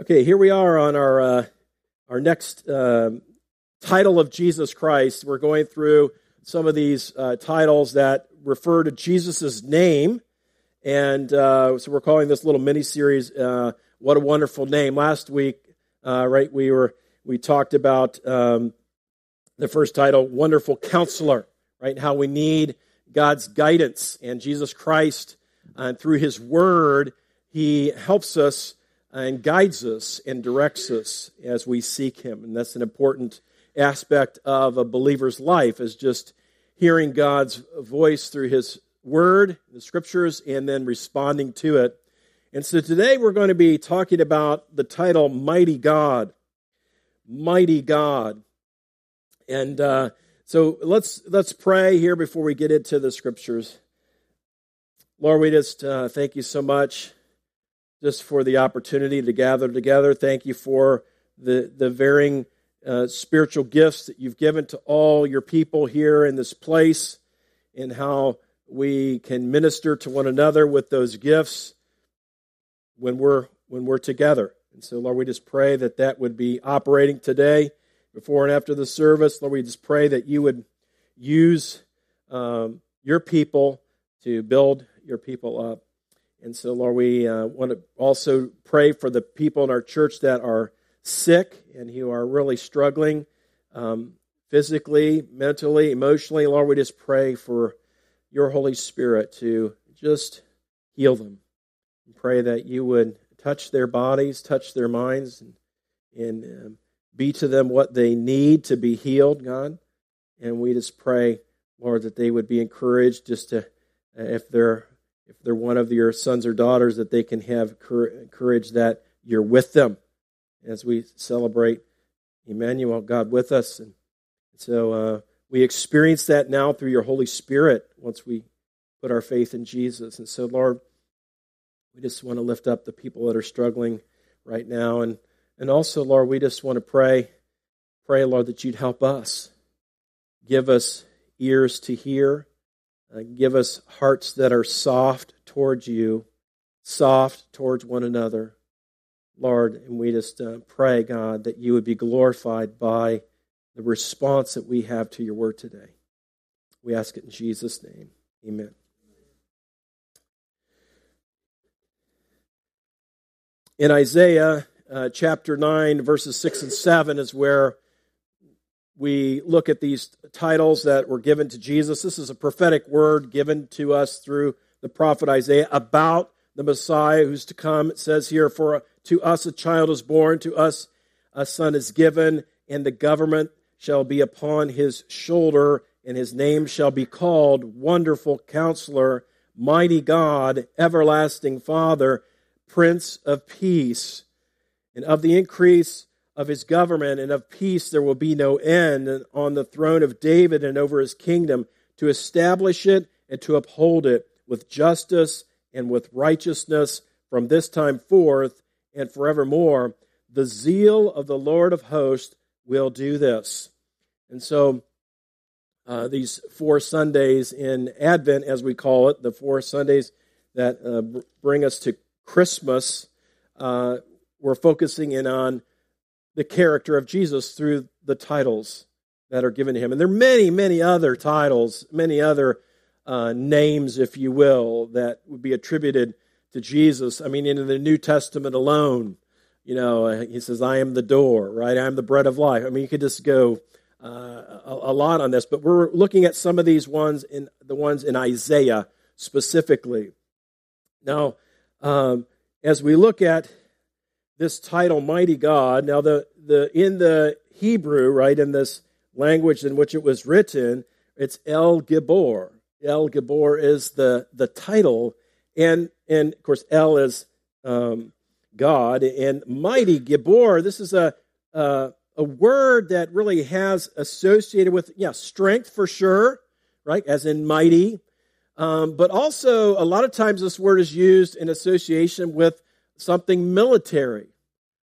Okay, here we are on our uh, our next uh, title of Jesus Christ. We're going through some of these uh, titles that refer to Jesus' name, and uh, so we're calling this little mini series uh, "What a Wonderful Name." Last week, uh, right, we were we talked about um, the first title, "Wonderful Counselor," right? How we need God's guidance and Jesus Christ, and through His Word, He helps us and guides us and directs us as we seek Him. And that's an important aspect of a believer's life is just hearing God's voice through His Word, the Scriptures, and then responding to it. And so today we're going to be talking about the title Mighty God. Mighty God. And uh, so let's let's pray here before we get into the Scriptures. Lord, we just uh, thank you so much just for the opportunity to gather together. Thank you for the, the varying uh, spiritual gifts that you've given to all your people here in this place and how we can minister to one another with those gifts when we're when we're together. And so, Lord, we just pray that that would be operating today, before and after the service. Lord, we just pray that you would use um, your people to build your people up. And so, Lord, we uh, want to also pray for the people in our church that are sick and who are really struggling um, physically, mentally, emotionally. Lord, we just pray for your Holy Spirit to just heal them. And pray that you would touch their bodies, touch their minds, and, and um, be to them what they need to be healed, God. And we just pray, Lord, that they would be encouraged just to, if they're if they're one of your sons or daughters, that they can have courage that you're with them as we celebrate Emmanuel, God with us. And so uh, we experience that now through your Holy Spirit once we put our faith in Jesus. And so, Lord, we just want to lift up the people that are struggling right now. And, and also, Lord, we just want to pray, pray, Lord, that you'd help us. Give us ears to hear uh, give us hearts that are soft towards you, soft towards one another. Lord, and we just uh, pray, God, that you would be glorified by the response that we have to your word today. We ask it in Jesus' name. Amen. In Isaiah uh, chapter 9, verses 6 and 7 is where we look at these titles that were given to Jesus. This is a prophetic word given to us through the prophet Isaiah about the Messiah who's to come. It says here, For to us a child is born, to us a son is given, and the government shall be upon his shoulder, and his name shall be called Wonderful Counselor, Mighty God, Everlasting Father, Prince of Peace. And of the increase of his government and of peace there will be no end on the throne of David and over his kingdom to establish it and to uphold it with justice and with righteousness from this time forth and forevermore. The zeal of the Lord of hosts will do this. And so, uh, these four Sundays in Advent, as we call it, the four Sundays that uh, bring us to Christmas, uh, we're focusing in on the character of Jesus through the titles that are given to him. And there are many, many other titles, many other uh, names, if you will, that would be attributed to Jesus. I mean, in the New Testament alone, you know, uh, he says, I am the door, right? I am the bread of life. I mean, you could just go uh, a, a, lot on this, but we're looking at some of these ones in the ones in Isaiah specifically. Now, um, as we look at this title, Mighty God. Now, the, the, in the Hebrew, right, in this language in which it was written, it's El Gibor. El Gibor is the, the title, and, and of course, El is um, God, and Mighty Gibor, this is a, a, a word that really has associated with, yeah, strength for sure, right, as in mighty, um, but also a lot of times this word is used in association with something military,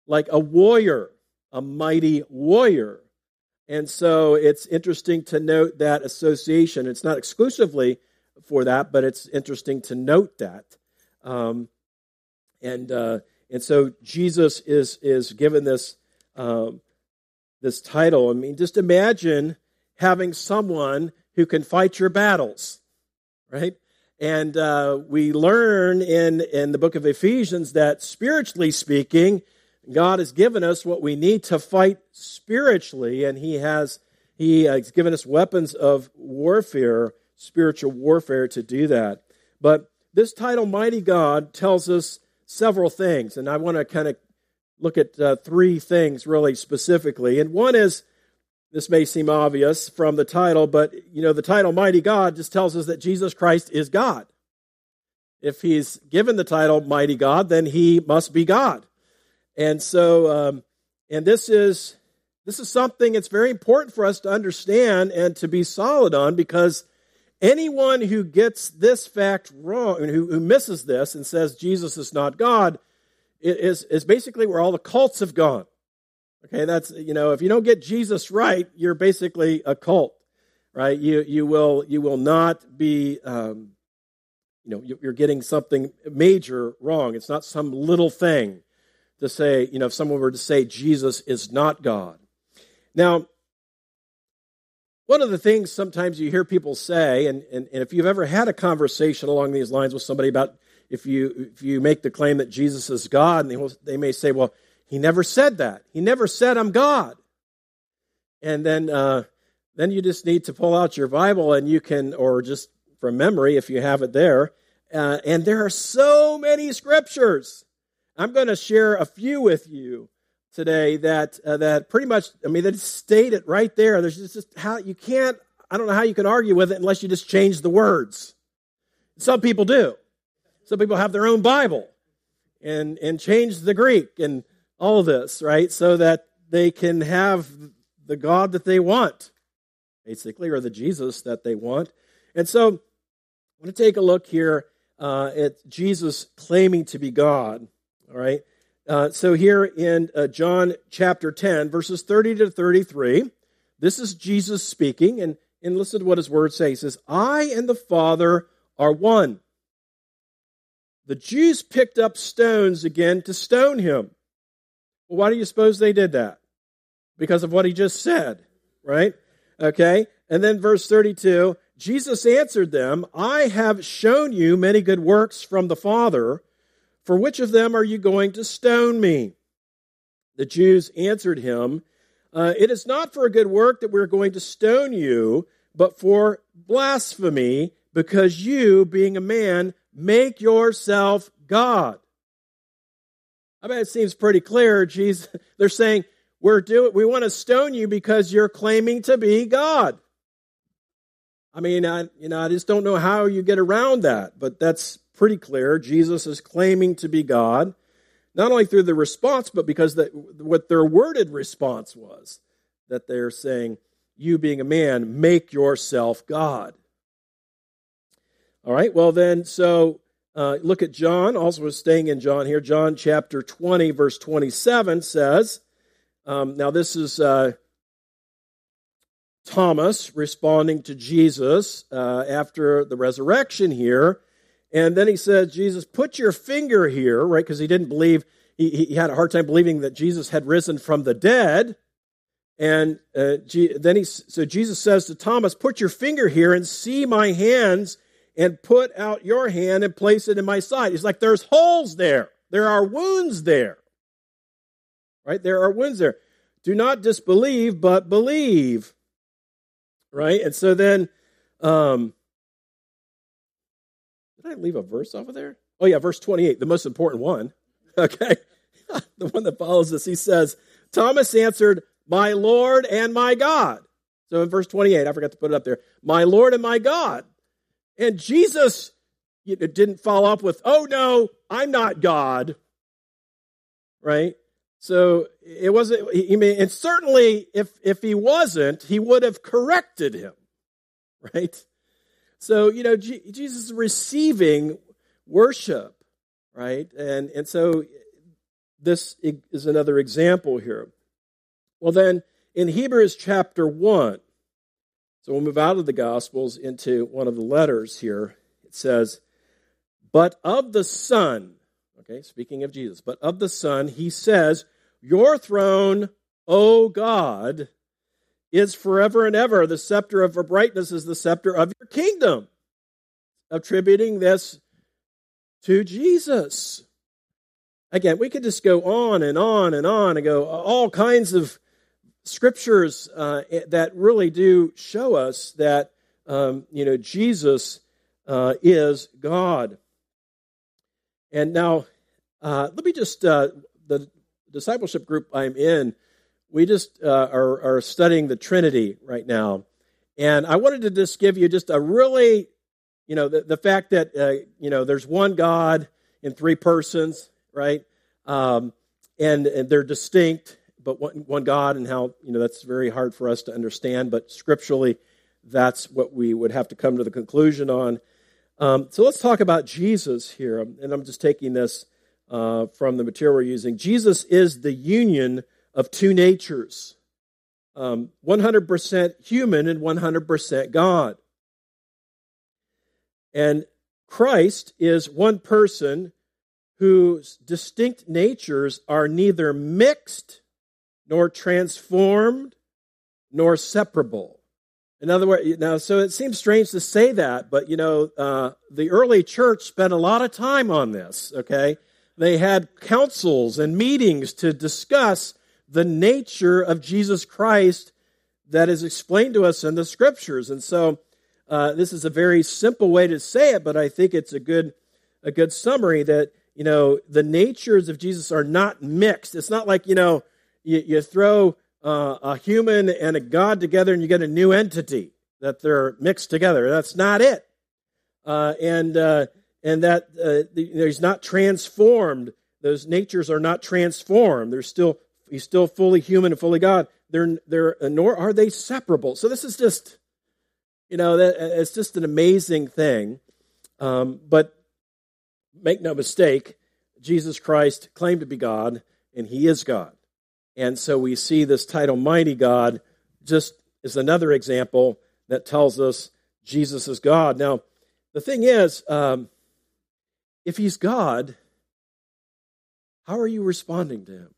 like a warrior, a mighty warrior. And so it's interesting to note that association. It's not exclusively for that, but it's interesting to note that. Um, and uh, And so Jesus is, is given this, um, this title. I mean, just imagine having someone who can fight your battles, right? And uh, we learn in, in the book of Ephesians that spiritually speaking, God has given us what we need to fight spiritually, and He has He has given us weapons of warfare, spiritual warfare, to do that. But this title, Mighty God, tells us several things, and I want to kind of look at uh, three things really specifically. And one is this may seem obvious from the title, but you know, the title Mighty God just tells us that Jesus Christ is God. If he's given the title Mighty God, then he must be God. And so, um, and this is this is something it's very important for us to understand and to be solid on because anyone who gets this fact wrong and who, who misses this and says Jesus is not God is, is basically where all the cults have gone. Okay, that's you know, if you don't get Jesus right, you're basically a cult, right? You you will you will not be, um, you know, you're getting something major wrong. It's not some little thing to say, you know, if someone were to say Jesus is not God. Now, one of the things sometimes you hear people say, and, and, and if you've ever had a conversation along these lines with somebody about if you if you make the claim that Jesus is God, and they, will, they may say, well he never said that. He never said, I'm God. And then, uh, then you just need to pull out your Bible and you can, or just from memory if you have it there. Uh, and there are so many scriptures. I'm going to share a few with you today that uh, that pretty much, I mean, that state it right there. There's just, just how you can't. I don't know how you can argue with it unless you just change the words. Some people do. Some people have their own Bible and and change the Greek and all this, right? So that they can have the God that they want, basically, or the Jesus that they want. And so I'm going to take a look here uh, at Jesus claiming to be God, all right? Uh, so here in uh, John chapter 10, verses 30 to 33, this is Jesus speaking, and, and listen to what his words say. He says, I and the Father are one. The Jews picked up stones again to stone him. Well, why do you suppose they did that? Because of what he just said, right? Okay. And then verse 32 Jesus answered them, I have shown you many good works from the Father. For which of them are you going to stone me? The Jews answered him, uh, It is not for a good work that we're going to stone you, but for blasphemy, because you, being a man, make yourself God. I bet it seems pretty clear. Jesus, they're saying, we're doing, we want to stone you because you're claiming to be God. I mean, I, you know, I just don't know how you get around that, but that's pretty clear. Jesus is claiming to be God, not only through the response, but because that what their worded response was that they're saying, "You being a man, make yourself God." All right. Well, then, so uh, look at John, also we're staying in John here. John chapter 20, verse 27 says, um, now this is uh, Thomas responding to Jesus uh, after the resurrection here. And then he says, Jesus, put your finger here, right? Because he didn't believe, he, he had a hard time believing that Jesus had risen from the dead. And uh, then he, so Jesus says to Thomas, put your finger here and see my hands and put out your hand and place it in my side. It's like there's holes there. There are wounds there. Right? There are wounds there. Do not disbelieve, but believe. Right? And so then, um, did I leave a verse over there? Oh, yeah, verse 28, the most important one. Okay. the one that follows this. He says, Thomas answered, My Lord and my God. So in verse 28, I forgot to put it up there. My Lord and my God. And Jesus didn't follow up with, oh no, I'm not God. Right? So it wasn't, I mean, and certainly if, if he wasn't, he would have corrected him. Right? So, you know, G- Jesus is receiving worship. Right? And, and so this is another example here. Well, then in Hebrews chapter 1, so we'll move out of the Gospels into one of the letters here. It says, But of the Son, Okay, speaking of Jesus, but of the Son, he says, Your throne, O God, is forever and ever. The scepter of brightness is the scepter of your kingdom. Attributing this to Jesus. Again, we could just go on and on and on and go all kinds of scriptures uh, that really do show us that um, you know Jesus uh, is God. And now, uh, let me just uh, the discipleship group I'm in. We just uh, are, are studying the Trinity right now, and I wanted to just give you just a really, you know, the, the fact that uh, you know there's one God in three persons, right? Um, and, and they're distinct, but one, one God, and how you know that's very hard for us to understand. But scripturally, that's what we would have to come to the conclusion on. Um, so let's talk about Jesus here. And I'm just taking this uh, from the material we're using. Jesus is the union of two natures um, 100% human and 100% God. And Christ is one person whose distinct natures are neither mixed nor transformed nor separable. In other words, now, so it seems strange to say that, but you know, uh, the early church spent a lot of time on this, okay? They had councils and meetings to discuss the nature of Jesus Christ that is explained to us in the scriptures. And so, uh, this is a very simple way to say it, but I think it's a good, a good summary that, you know, the natures of Jesus are not mixed. It's not like, you know, you, you throw uh, a human and a God together and you get a new entity that they're mixed together. That's not it. Uh, and uh, and that uh, you know, he's not transformed. Those natures are not transformed. They're still he's still fully human and fully God. They're they're nor are they separable. So this is just you know that it's just an amazing thing. Um, but make no mistake, Jesus Christ claimed to be God, and He is God. And so we see this title, Mighty God, just is another example that tells us Jesus is God. Now, the thing is, um, if he's God, how are you responding to him?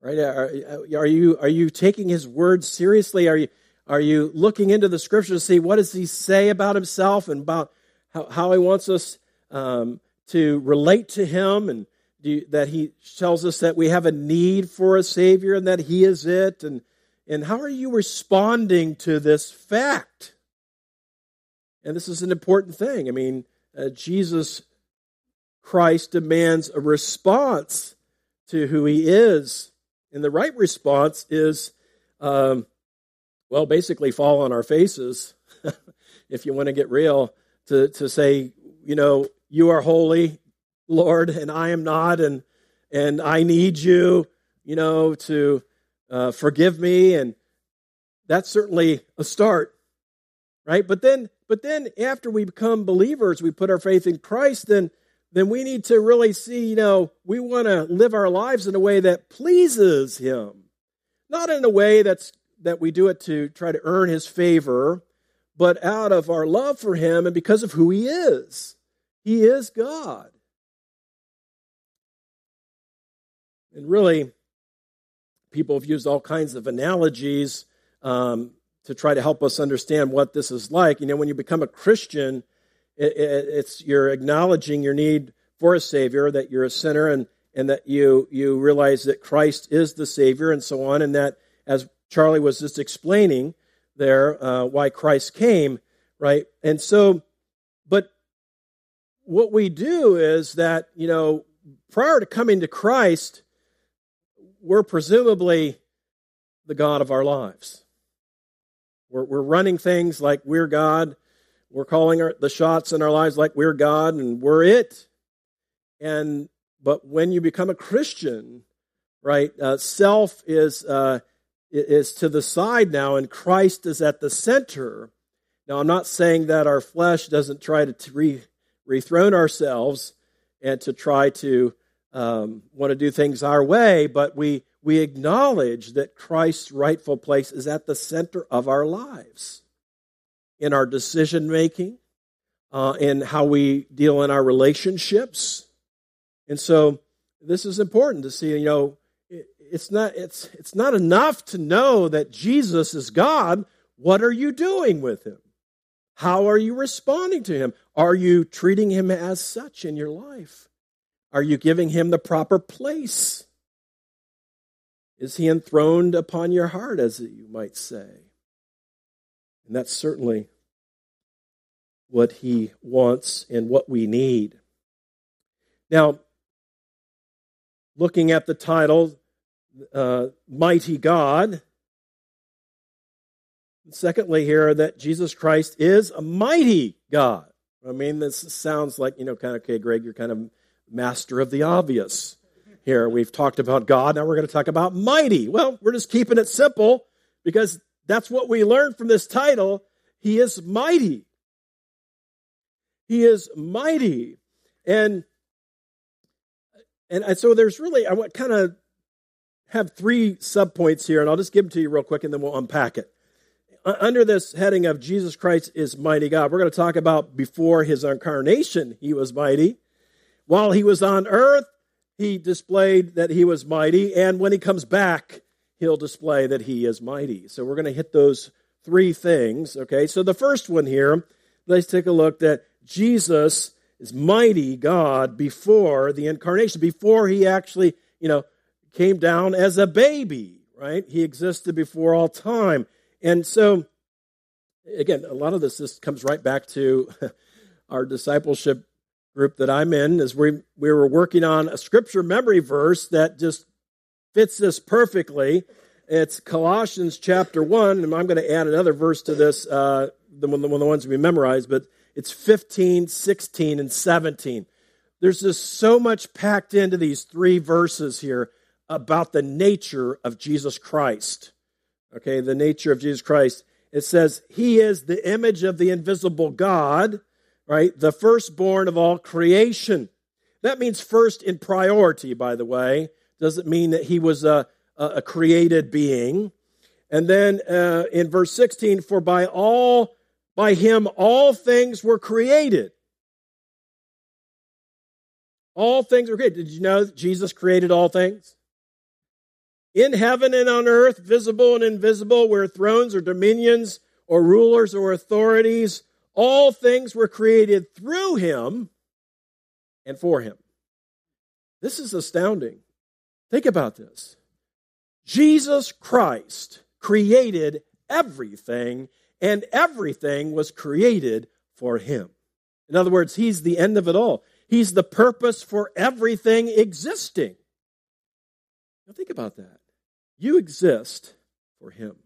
Right? Are, are, you are you taking his words seriously? Are you are you looking into the scripture to see what does he say about himself and about how, how he wants us um, to relate to him and you, that he tells us that we have a need for a Savior and that He is it? And, and how are you responding to this fact? And this is an important thing. I mean, uh, Jesus Christ demands a response to who He is. And the right response is, um, well, basically fall on our faces, if you want to get real, to, to say, you know, you are holy, Lord, and I am not, and and I need you, you know, to uh, forgive me, and that's certainly a start, right? But then, but then after we become believers, we put our faith in Christ, then then we need to really see, you know, we want to live our lives in a way that pleases Him, not in a way that's that we do it to try to earn His favor, but out of our love for Him and because of who He is. He is God. And really, people have used all kinds of analogies um, to try to help us understand what this is like. You know, when you become a Christian, it, it, it's you're acknowledging your need for a Savior, that you're a sinner, and and that you you realize that Christ is the Savior, and so on, and that as Charlie was just explaining there, uh, why Christ came, right? And so, but what we do is that you know, prior to coming to Christ, we're presumably the God of our lives. We're, we're running things like we're God. We're calling our, the shots in our lives like we're God and we're it. And but when you become a Christian, right, uh, self is uh, is to the side now, and Christ is at the center. Now, I'm not saying that our flesh doesn't try to re, rethrone ourselves and to try to um, want to do things our way, but we, we acknowledge that Christ's rightful place is at the center of our lives in our decision making, uh, in how we deal in our relationships, And so this is important to see, you know, it's not it's it's not enough to know that Jesus is God. What are you doing with him? How are you responding to him? Are you treating him as such in your life? Are you giving him the proper place? Is he enthroned upon your heart, as you might say? And that's certainly what he wants and what we need. Now, looking at the title, uh, Mighty God, secondly, here that Jesus Christ is a mighty God. I mean, this sounds like, you know, kind of, okay, Greg, you're kind of master of the obvious here. We've talked about God, now we're going to talk about mighty. Well, we're just keeping it simple because that's what we learned from this title. He is mighty. He is mighty. And and so there's really I want kind of have three subpoints here, and I'll just give them to you real quick, and then we'll unpack it under this heading of Jesus Christ is mighty God, we're going to talk about before his incarnation, he was mighty. While he was on earth, he displayed that he was mighty. And when he comes back, he'll display that he is mighty. So we're going to hit those three things. Okay. So the first one here, let's take a look that Jesus is mighty God before the incarnation, before he actually, you know, came down as a baby, right? He existed before all time. And so, again, a lot of this, this comes right back to our discipleship group that I'm in, as we, we were working on a scripture memory verse that just fits this perfectly. It's Colossians chapter 1, and I'm going to add another verse to this, uh, the, one, the ones we memorized, but it's 15, 16, and 17. There's just so much packed into these three verses here about the nature of Jesus Christ okay, the nature of Jesus Christ. It says, He is the image of the invisible God, right? The firstborn of all creation. That means first in priority, by the way. Doesn't mean that he was a, a created being. And then uh, in verse 16, for by all, by him all things were created. All things were created. Did you know Jesus created all things? in heaven and on earth, visible and invisible, where thrones or dominions or rulers or authorities, all things were created through him and for him. This is astounding. Think about this. Jesus Christ created everything, and everything was created for him. In other words, he's the end of it all. He's the purpose for everything existing. Now, think about that. You exist for Him.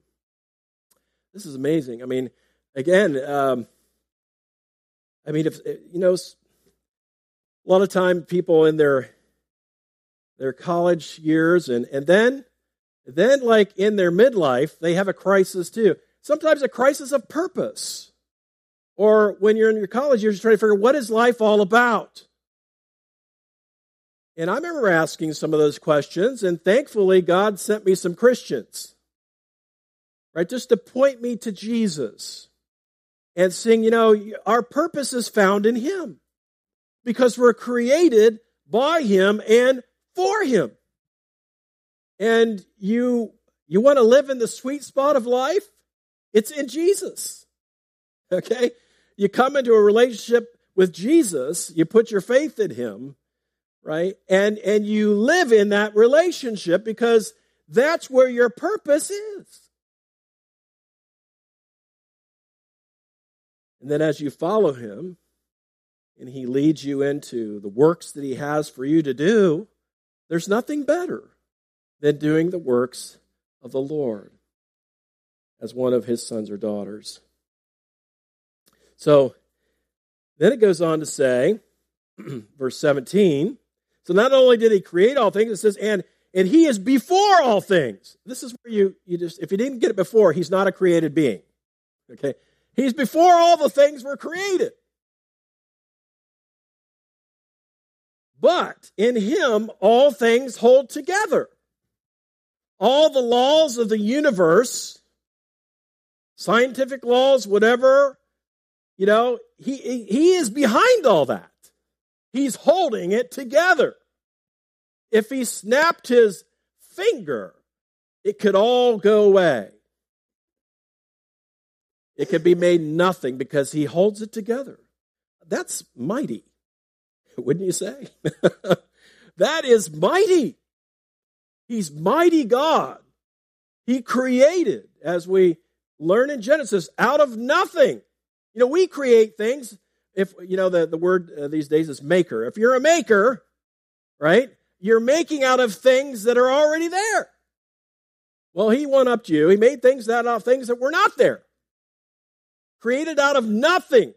This is amazing. I mean, again, um, I mean, if eh, you know, a lot of time people in their their college years, and and then then like in their midlife, they have a crisis too. Sometimes a crisis of purpose, or when you're in your college, years, trying to figure what is life all about. And I remember asking some of those questions, and thankfully, God sent me some Christians, right? Just to point me to Jesus and saying, you know, our purpose is found in Him because we're created by Him and for Him. And you, you want to live in the sweet spot of life? It's in Jesus. Okay? You come into a relationship with Jesus, you put your faith in Him right? And and you live in that relationship because that's where your purpose is. And then as you follow him and he leads you into the works that he has for you to do, there's nothing better than doing the works of the Lord as one of his sons or daughters. So then it goes on to say, verse 17, so not only did he create all things, it says, and and he is before all things. This is where you you just if you didn't get it before, he's not a created being. Okay? He's before all the things were created. But in him all things hold together. All the laws of the universe, scientific laws, whatever, you know, he, he is behind all that. He's holding it together. if he snapped his finger, it could all go away. It can be made nothing because he holds it together. That's mighty, wouldn't you say? that is mighty. He's mighty God. He created, as we learn in Genesis, out of nothing. You know, we create things. If, you know, the, the word uh, these days is maker. If you're a maker, right, you're making out of things that are already there. Well, he went up to you. He made things out of things that were not there. Created out of nothing.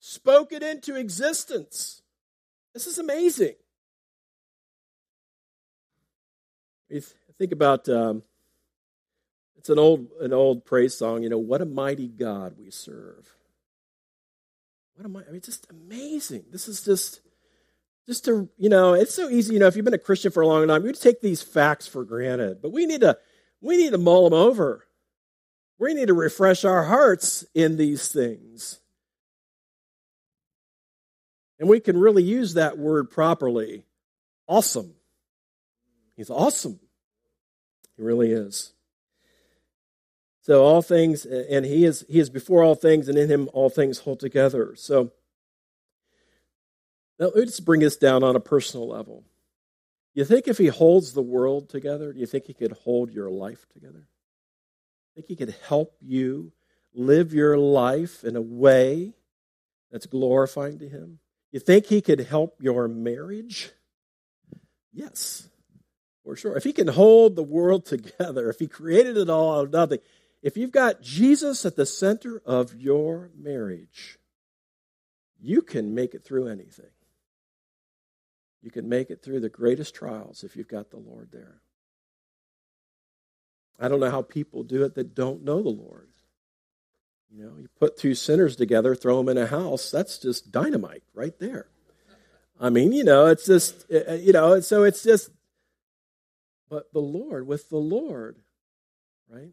Spoke it into existence. This is amazing. think about um, it's an old an old praise song. You know, what a mighty God we serve. What am I? I mean, just amazing. This is just just to you know, it's so easy. You know, if you've been a Christian for a long time, you take these facts for granted. But we need to we need to mull them over. We need to refresh our hearts in these things. And we can really use that word properly. Awesome. He's awesome. He really is. So all things, and he is he is before all things, and in him all things hold together. So now let's bring this down on a personal level. You think if he holds the world together, do you think he could hold your life together? Think he could help you live your life in a way that's glorifying to him? You think he could help your marriage? Yes. For sure. If he can hold the world together, if he created it all out of nothing, if you've got Jesus at the center of your marriage, you can make it through anything. You can make it through the greatest trials if you've got the Lord there. I don't know how people do it that don't know the Lord. You know, you put two sinners together, throw them in a house, that's just dynamite right there. I mean, you know, it's just, uh, you know, so it's just, but the Lord, with the Lord, right?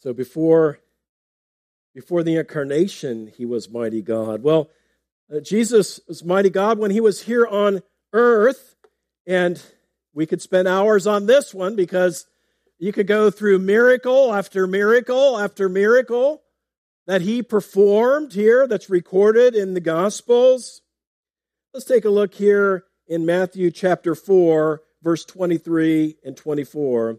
So before before the incarnation, he was mighty God. Well, uh, Jesus was mighty God when he was here on earth, and we could spend hours on this one because you could go through miracle after miracle after miracle that he performed here that's recorded in the Gospels. Let's take a look here in Matthew chapter 4, verse 23 and 24.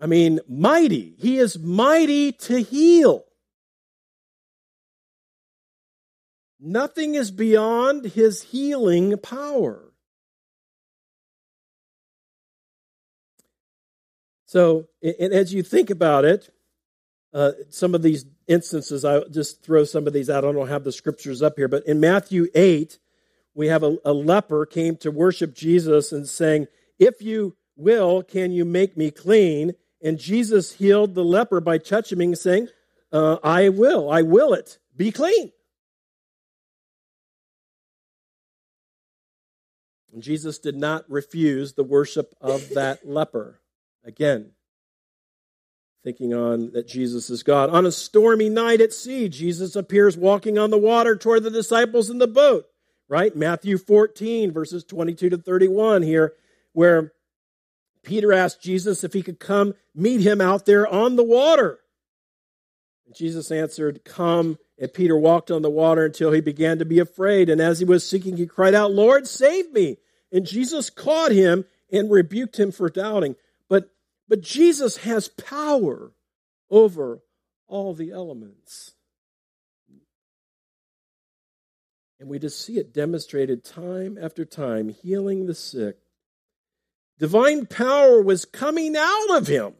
I mean, mighty. He is mighty to heal. Nothing is beyond his healing power. So, and as you think about it, uh, some of these instances, I just throw some of these out. I don't have the scriptures up here, but in Matthew 8, we have a, a leper came to worship Jesus and saying, If you will, can you make me clean? And Jesus healed the leper by touching him, saying, uh, I will, I will it, be clean. And Jesus did not refuse the worship of that leper. Again, thinking on that Jesus is God. On a stormy night at sea, Jesus appears walking on the water toward the disciples in the boat, right? Matthew 14, verses 22 to 31 here, where Peter asked Jesus if he could come meet him out there on the water. And Jesus answered, Come. And Peter walked on the water until he began to be afraid. And as he was sinking, he cried out, Lord, save me. And Jesus caught him and rebuked him for doubting. But Jesus has power over all the elements. And we just see it demonstrated time after time, healing the sick. Divine power was coming out of him.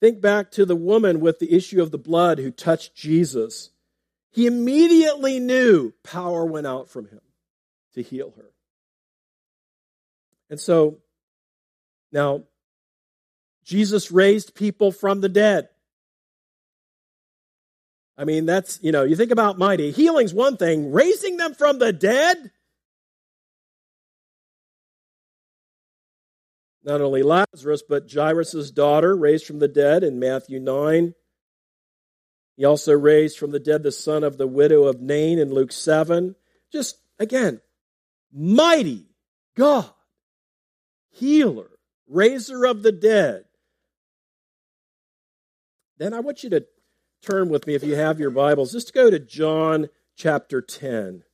Think back to the woman with the issue of the blood who touched Jesus. He immediately knew power went out from him to heal her. And so now, Jesus raised people from the dead. I mean, that's, you know, you think about mighty. Healing's one thing, raising them from the dead? Not only Lazarus, but Jairus' daughter raised from the dead in Matthew 9. He also raised from the dead the son of the widow of Nain in Luke 7. Just, again, mighty God, healer, raiser of the dead. Then I want you to turn with me, if you have your Bibles, just go to John chapter 10.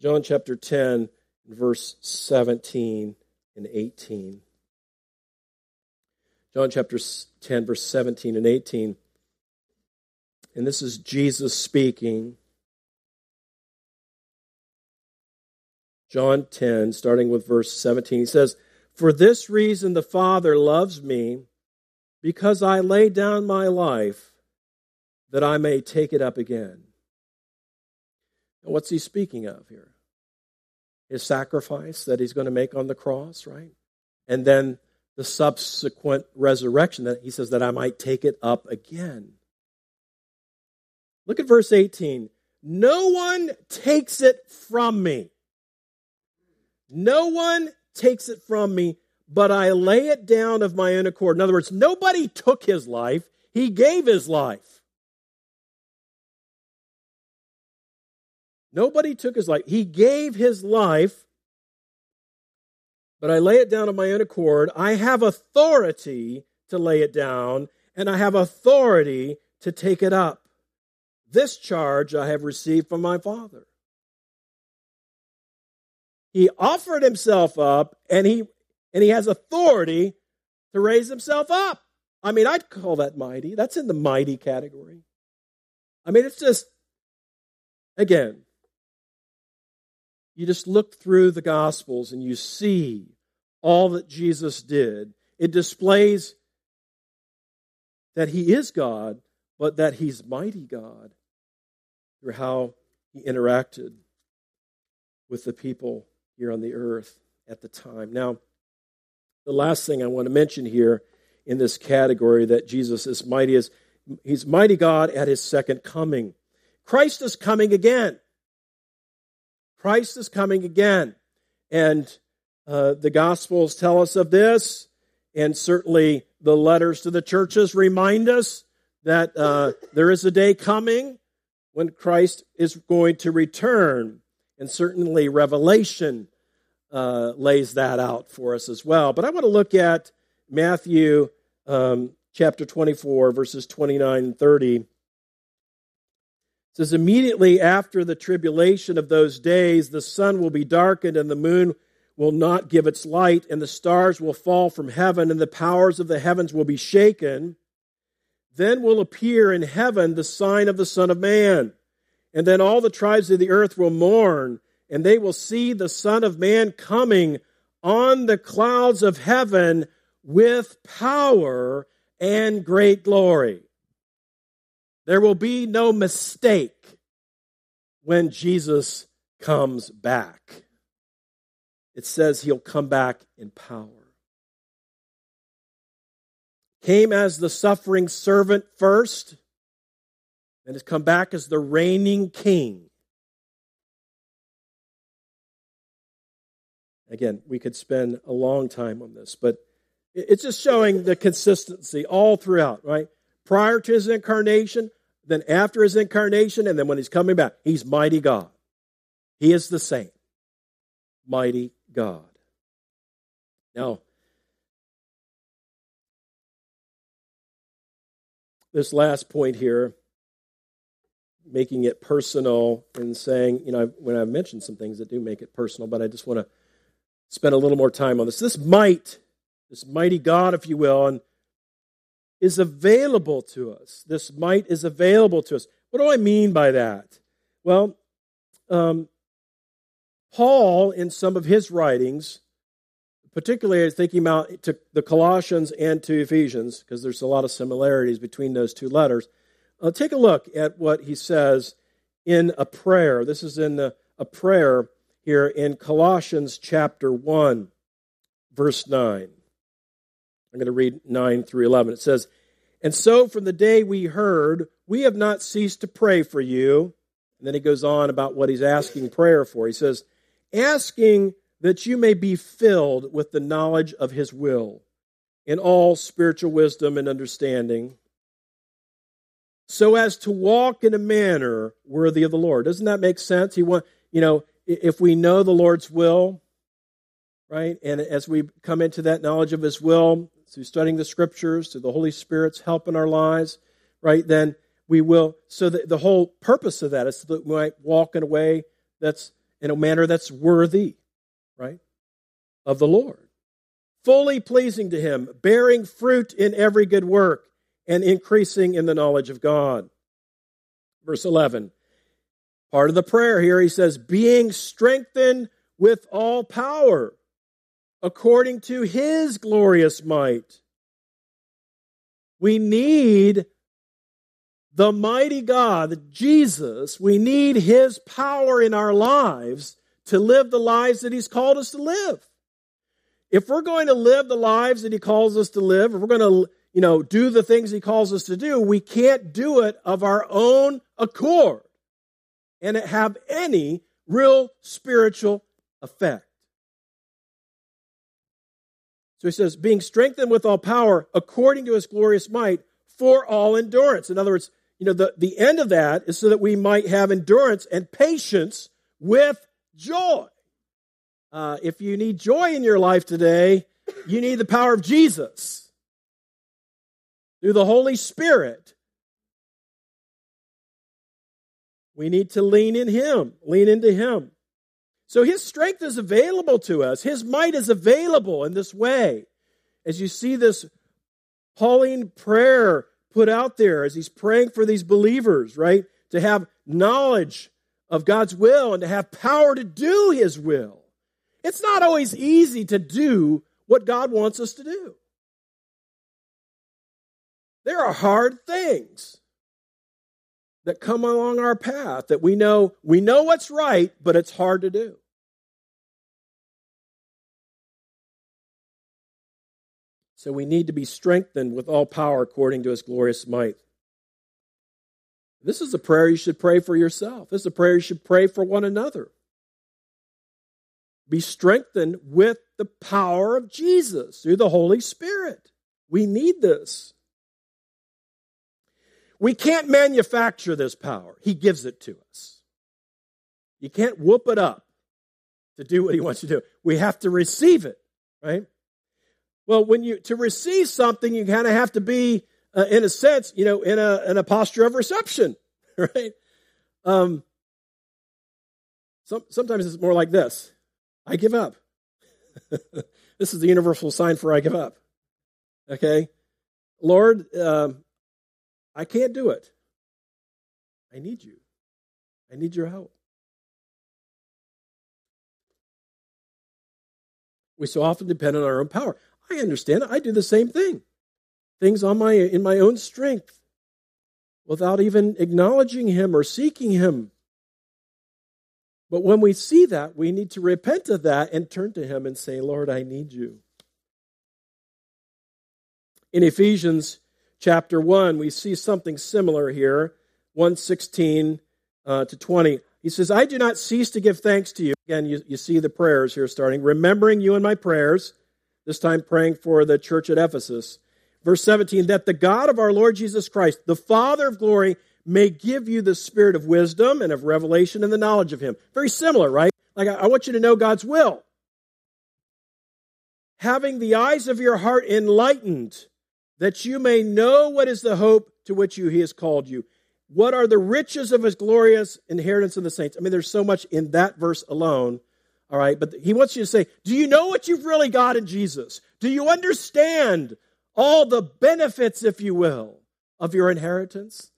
John chapter 10, verse 17 and 18. John chapter 10, verse 17 and 18. And this is Jesus speaking. John 10, starting with verse 17. He says, For this reason the Father loves me, because I lay down my life that I may take it up again. What's he speaking of here? His sacrifice that he's going to make on the cross, right? And then the subsequent resurrection that he says that I might take it up again. Look at verse 18. No one takes it from me. No one takes it from me, but I lay it down of my own accord. In other words, nobody took his life, he gave his life. Nobody took his life. He gave his life, but I lay it down of my own accord. I have authority to lay it down, and I have authority to take it up. This charge I have received from my Father. He offered himself up, and he and he has authority to raise himself up. I mean, I'd call that mighty. That's in the mighty category. I mean, it's just, again, you just look through the Gospels and you see all that Jesus did. It displays that he is God, but that he's mighty God through how he interacted with the people here on the earth at the time. Now, the last thing I want to mention here in this category that Jesus is mighty is he's mighty God at his second coming. Christ is coming again. Christ is coming again. And uh, the Gospels tell us of this, and certainly the letters to the churches remind us that uh, there is a day coming when Christ is going to return. And certainly Revelation uh, lays that out for us as well. But I want to look at Matthew um, chapter 24, verses 29 and 30 says, Immediately after the tribulation of those days, the sun will be darkened, and the moon will not give its light, and the stars will fall from heaven, and the powers of the heavens will be shaken. Then will appear in heaven the sign of the Son of Man. And then all the tribes of the earth will mourn, and they will see the Son of Man coming on the clouds of heaven with power and great glory. There will be no mistake when Jesus comes back. It says he'll come back in power. Came as the suffering servant first, and has come back as the reigning king. Again, we could spend a long time on this, but it's just showing the consistency all throughout, right? prior to his incarnation, then after his incarnation, and then when he's coming back. He's mighty God. He is the same. Mighty God. Now, this last point here, making it personal and saying, you know, when I've mentioned some things that do make it personal, but I just want to spend a little more time on this. This might, this mighty God, if you will, and is available to us. This might is available to us. What do I mean by that? Well, um, Paul, in some of his writings, particularly thinking about to the Colossians and to Ephesians, because there's a lot of similarities between those two letters. Uh, take a look at what he says in a prayer. This is in the, a prayer here in Colossians chapter 1, verse 9. I'm going to read 9 through 11. It says, And so from the day we heard, we have not ceased to pray for you. And then he goes on about what he's asking prayer for. He says, Asking that you may be filled with the knowledge of his will in all spiritual wisdom and understanding, so as to walk in a manner worthy of the Lord. Doesn't that make sense? He want, you know, if we know the Lord's will, right, and as we come into that knowledge of his will through studying the scriptures, through the Holy Spirit's help in our lives, right, then we will, so that the whole purpose of that is that we might walk in a way that's, in a manner that's worthy right? Of the Lord. Fully pleasing to Him, bearing fruit in every good work, and increasing in the knowledge of God. Verse 11. Part of the prayer here, he says, being strengthened with all power according to his glorious might. We need the mighty God, Jesus, we need his power in our lives to live the lives that He's called us to live. If we're going to live the lives that He calls us to live, if we're going to, you know, do the things He calls us to do, we can't do it of our own accord and have any real spiritual effect. So he says, being strengthened with all power according to his glorious might for all endurance. In other words, you know, the, the end of that is so that we might have endurance and patience with joy. Uh, if you need joy in your life today, you need the power of Jesus through the Holy Spirit. We need to lean in Him, lean into Him. So His strength is available to us, His might is available in this way. As you see this Pauline prayer put out there, as he's praying for these believers, right? To have knowledge of God's will and to have power to do His will. It's not always easy to do what God wants us to do. There are hard things that come along our path that we know we know what's right, but it's hard to do. So we need to be strengthened with all power according to his glorious might. This is a prayer you should pray for yourself. This is a prayer you should pray for one another. Be strengthened with the power of Jesus through the Holy Spirit. We need this. We can't manufacture this power, He gives it to us. You can't whoop it up to do what He wants you to do. We have to receive it, right? Well, when you to receive something, you kind of have to be uh, in a sense, you know, in a, in a posture of reception, right? Um, some, sometimes it's more like this I give up. this is the universal sign for I give up. Okay? Lord, um, I can't do it. I need you. I need your help. We so often depend on our own power. I understand. I do the same thing things on my in my own strength without even acknowledging him or seeking him. But when we see that, we need to repent of that and turn to him and say, Lord, I need you. In Ephesians chapter 1, we see something similar here, 116 uh, to 20. He says, I do not cease to give thanks to you. Again, you, you see the prayers here starting, remembering you in my prayers, this time praying for the church at Ephesus Verse 17, that the God of our Lord Jesus Christ, the Father of glory, may give you the spirit of wisdom and of revelation and the knowledge of him. Very similar, right? Like, I want you to know God's will. Having the eyes of your heart enlightened, that you may know what is the hope to which you, he has called you. What are the riches of his glorious inheritance in the saints? I mean, there's so much in that verse alone. All right, but he wants you to say, Do you know what you've really got in Jesus? Do you understand all the benefits, if you will, of your inheritance?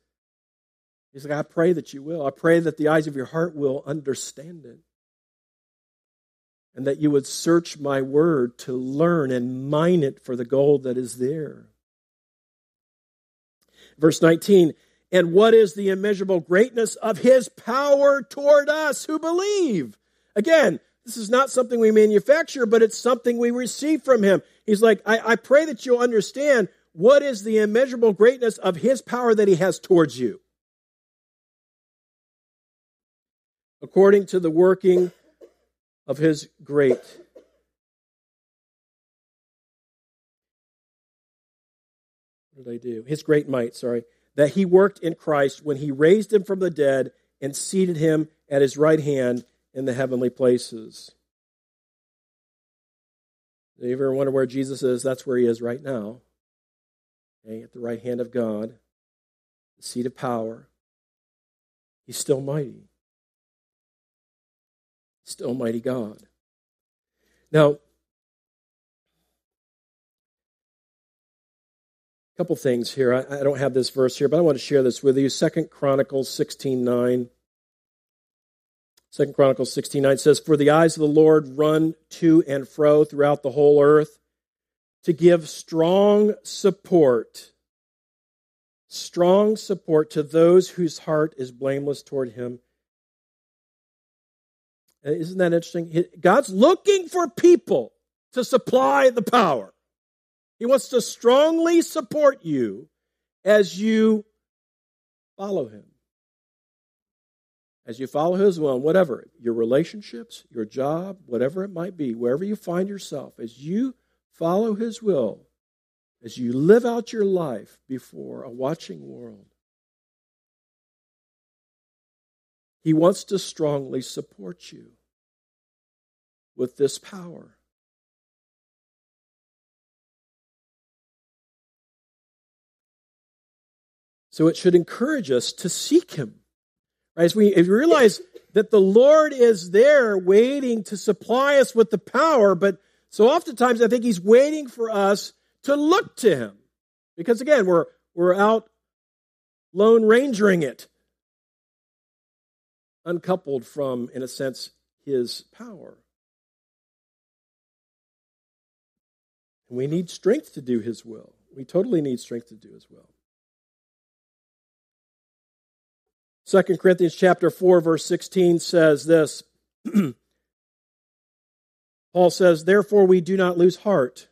He's like, I pray that you will. I pray that the eyes of your heart will understand it. and that you would search my word to learn and mine it for the gold that is there. Verse 19, and what is the immeasurable greatness of his power toward us who believe? Again, this is not something we manufacture, but it's something we receive from him. He's like, I, I pray that you'll understand what is the immeasurable greatness of his power that he has towards you. According to the working of his great what did I do? His great might, sorry, that he worked in Christ when he raised him from the dead and seated him at his right hand in the heavenly places. Do you ever wonder where Jesus is? That's where he is right now. Okay, at the right hand of God, the seat of power. He's still mighty. Still mighty God. Now, a couple things here. I, I, don't have this verse here, but I want to share this with you. Second Chronicles 16 9. Second Chronicles 16 9 says, For the eyes of the Lord run to and fro throughout the whole earth to give strong support, strong support to those whose heart is blameless toward him uh, isn't that interesting? God's looking for people to supply the power. He wants to strongly support you as you follow Him. As you follow His will, whatever, your relationships, your job, whatever it might be, wherever you find yourself, as you follow His will, as you live out your life before a watching world, He wants to strongly support you with this power. So it should encourage us to seek Him. Right? As we, realize that the Lord is there waiting to supply us with the power, but so oftentimes I think He's waiting for us to look to Him. Because again, we're, we're out lone rangering it uncoupled from, in a sense, his power. We need strength to do his will. We totally need strength to do his will. 2 Corinthians chapter 4 verse 16 says this Paul says therefore we do not lose heart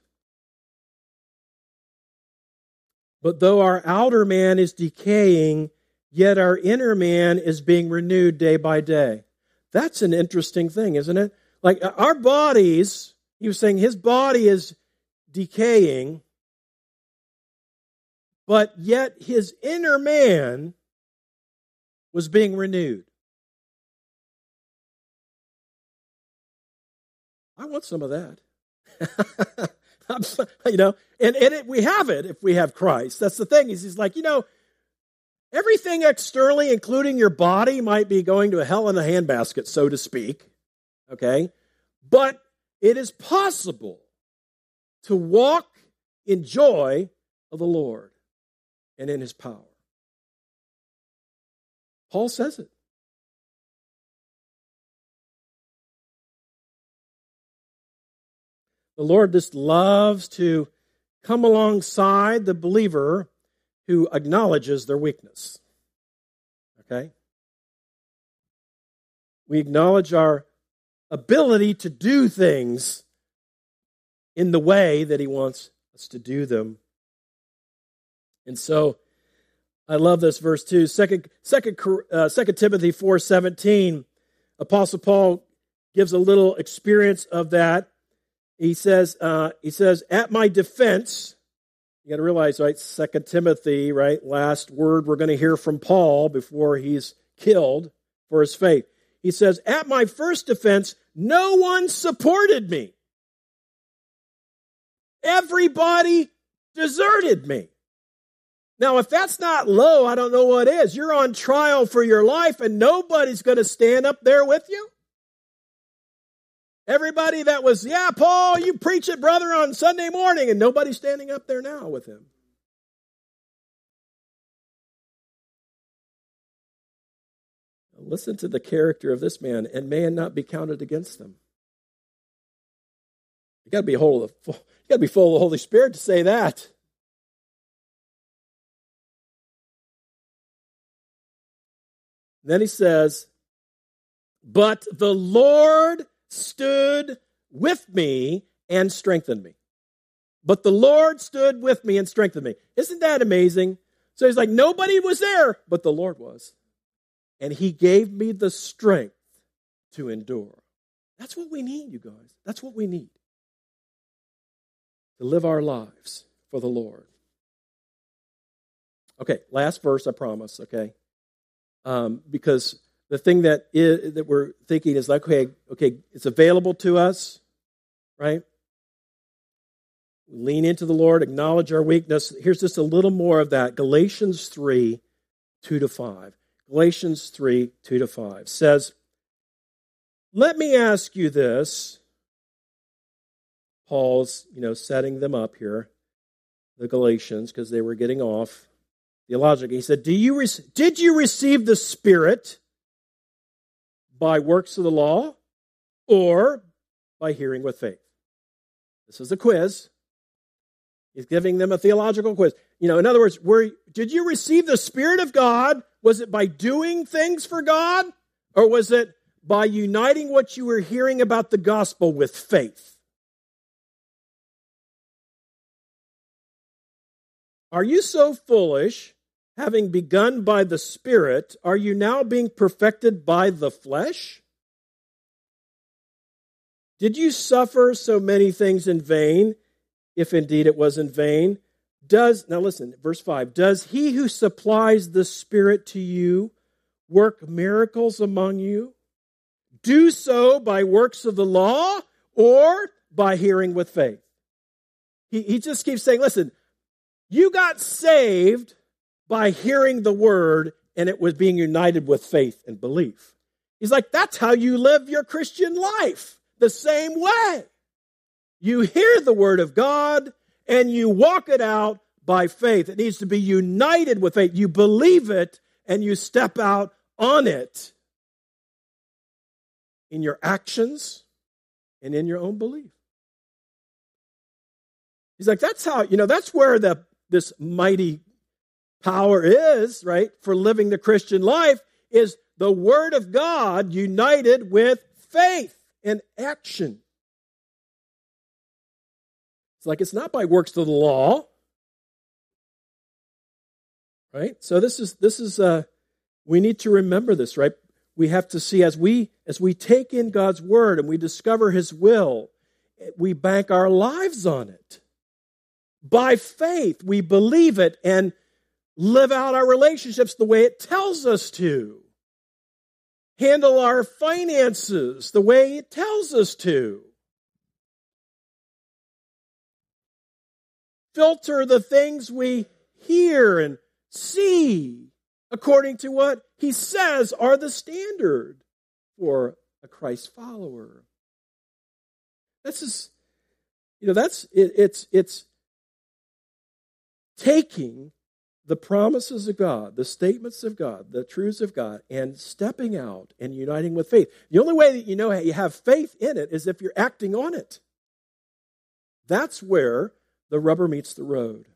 but though our outer man is decaying yet our inner man is being renewed day by day. That's an interesting thing, isn't it? Like uh, our bodies, he was saying his body is decaying, but yet his inner man was being renewed. I want some of that. you know, and, and it, we have it if we have Christ. That's the thing. Is he's like, you know, Everything externally, including your body, might be going to hell in a handbasket, so to speak. Okay? But it is possible to walk in joy of the Lord and in his power. Paul says it. The Lord just loves to come alongside the believer who acknowledges their weakness. Okay? We acknowledge our ability to do things in the way that He wants us to do them. And so, I love this verse too. Second, second, uh, second Timothy four seventeen, Apostle Paul gives a little experience of that. He says, uh, he says, at my defense, you got to realize, right? Second Timothy, right? Last word we're going to hear from Paul before he's killed for his faith. He says, At my first defense, no one supported me. Everybody deserted me. Now, if that's not low, I don't know what is. You're on trial for your life and nobody's going to stand up there with you. Everybody that was, yeah, Paul, you preach it, brother, on Sunday morning, and nobody's standing up there now with him. Listen to the character of this man, and may it not be counted against them. you got to be full of the Holy Spirit to say that. Then he says, But the Lord stood with me and strengthened me. But the Lord stood with me and strengthened me. Isn't that amazing? So he's like, Nobody was there, but the Lord was. And he gave me the strength to endure. That's what we need, you guys. That's what we need to live our lives for the Lord. Okay, last verse, I promise, okay? Um, because the thing that is, that we're thinking is like, okay, okay, it's available to us, right? Lean into the Lord, acknowledge our weakness. Here's just a little more of that. Galatians 3, 2 to 5. Galatians 3, 2 to 5 says, Let me ask you this. Paul's, you know, setting them up here, the Galatians, because they were getting off theologically. He said, Do you re- Did you receive the Spirit by works of the law or by hearing with faith? This is a quiz. He's giving them a theological quiz. You know, in other words, were, did you receive the Spirit of God? Was it by doing things for God? Or was it by uniting what you were hearing about the gospel with faith? Are you so foolish, having begun by the Spirit, are you now being perfected by the flesh? Did you suffer so many things in vain, if indeed it was in vain? Does, now listen, verse 5 Does he who supplies the Spirit to you work miracles among you? Do so by works of the law or by hearing with faith? He, he just keeps saying, listen, you got saved by hearing the word and it was being united with faith and belief. He's like, that's how you live your Christian life the same way. You hear the word of God and you walk it out by faith. It needs to be united with faith. You believe it and you step out on it in your actions and in your own belief. He's like, that's how, you know, that's where the this mighty power is, right, for living the Christian life is the Word of God united with faith and action. It's like it's not by works of the law. Right? So this is this is uh we need to remember this, right? We have to see as we as we take in God's word and we discover his will, we bank our lives on it. By faith, we believe it and live out our relationships the way it tells us to. Handle our finances the way it tells us to. Filter the things we hear and see according to what he says are the standard for a Christ follower. This is, you know, that's it, it's it's taking the promises of God, the statements of God, the truths of God, and stepping out and uniting with faith. The only way that you know you have faith in it is if you're acting on it. That's where the rubber meets the road.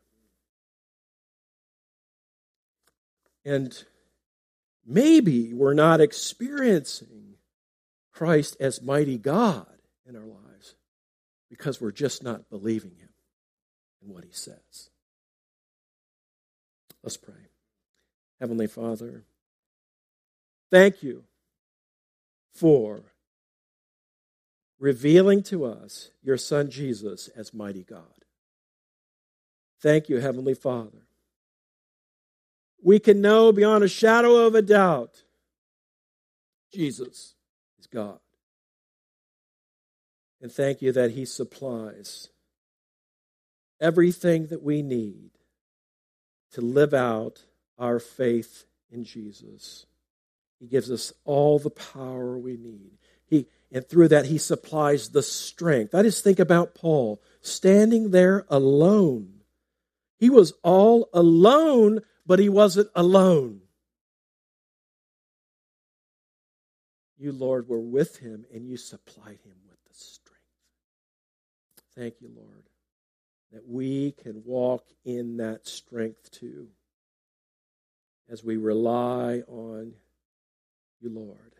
And maybe we're not experiencing Christ as mighty God in our lives because we're just not believing Him in what He says. Let's pray. Heavenly Father, thank you for revealing to us your Son Jesus as mighty God. Thank you, Heavenly Father. We can know beyond a shadow of a doubt Jesus is God. And thank you that He supplies everything that we need to live out our faith in Jesus. He gives us all the power we need. He, and through that, He supplies the strength. I just think about Paul standing there alone. He was all alone, but he wasn't alone. You, Lord, were with him and you supplied him with the strength. thank you, Lord, that we can walk in that strength too as we rely on you, Lord.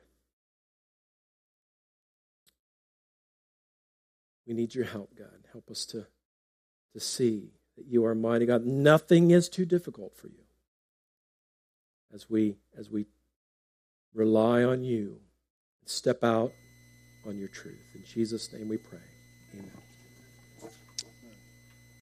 We need your help, God. Help us to, to see that you are mighty God. Nothing is too difficult for you. As we as we rely on you and step out on your truth. In Jesus' name we pray. Amen.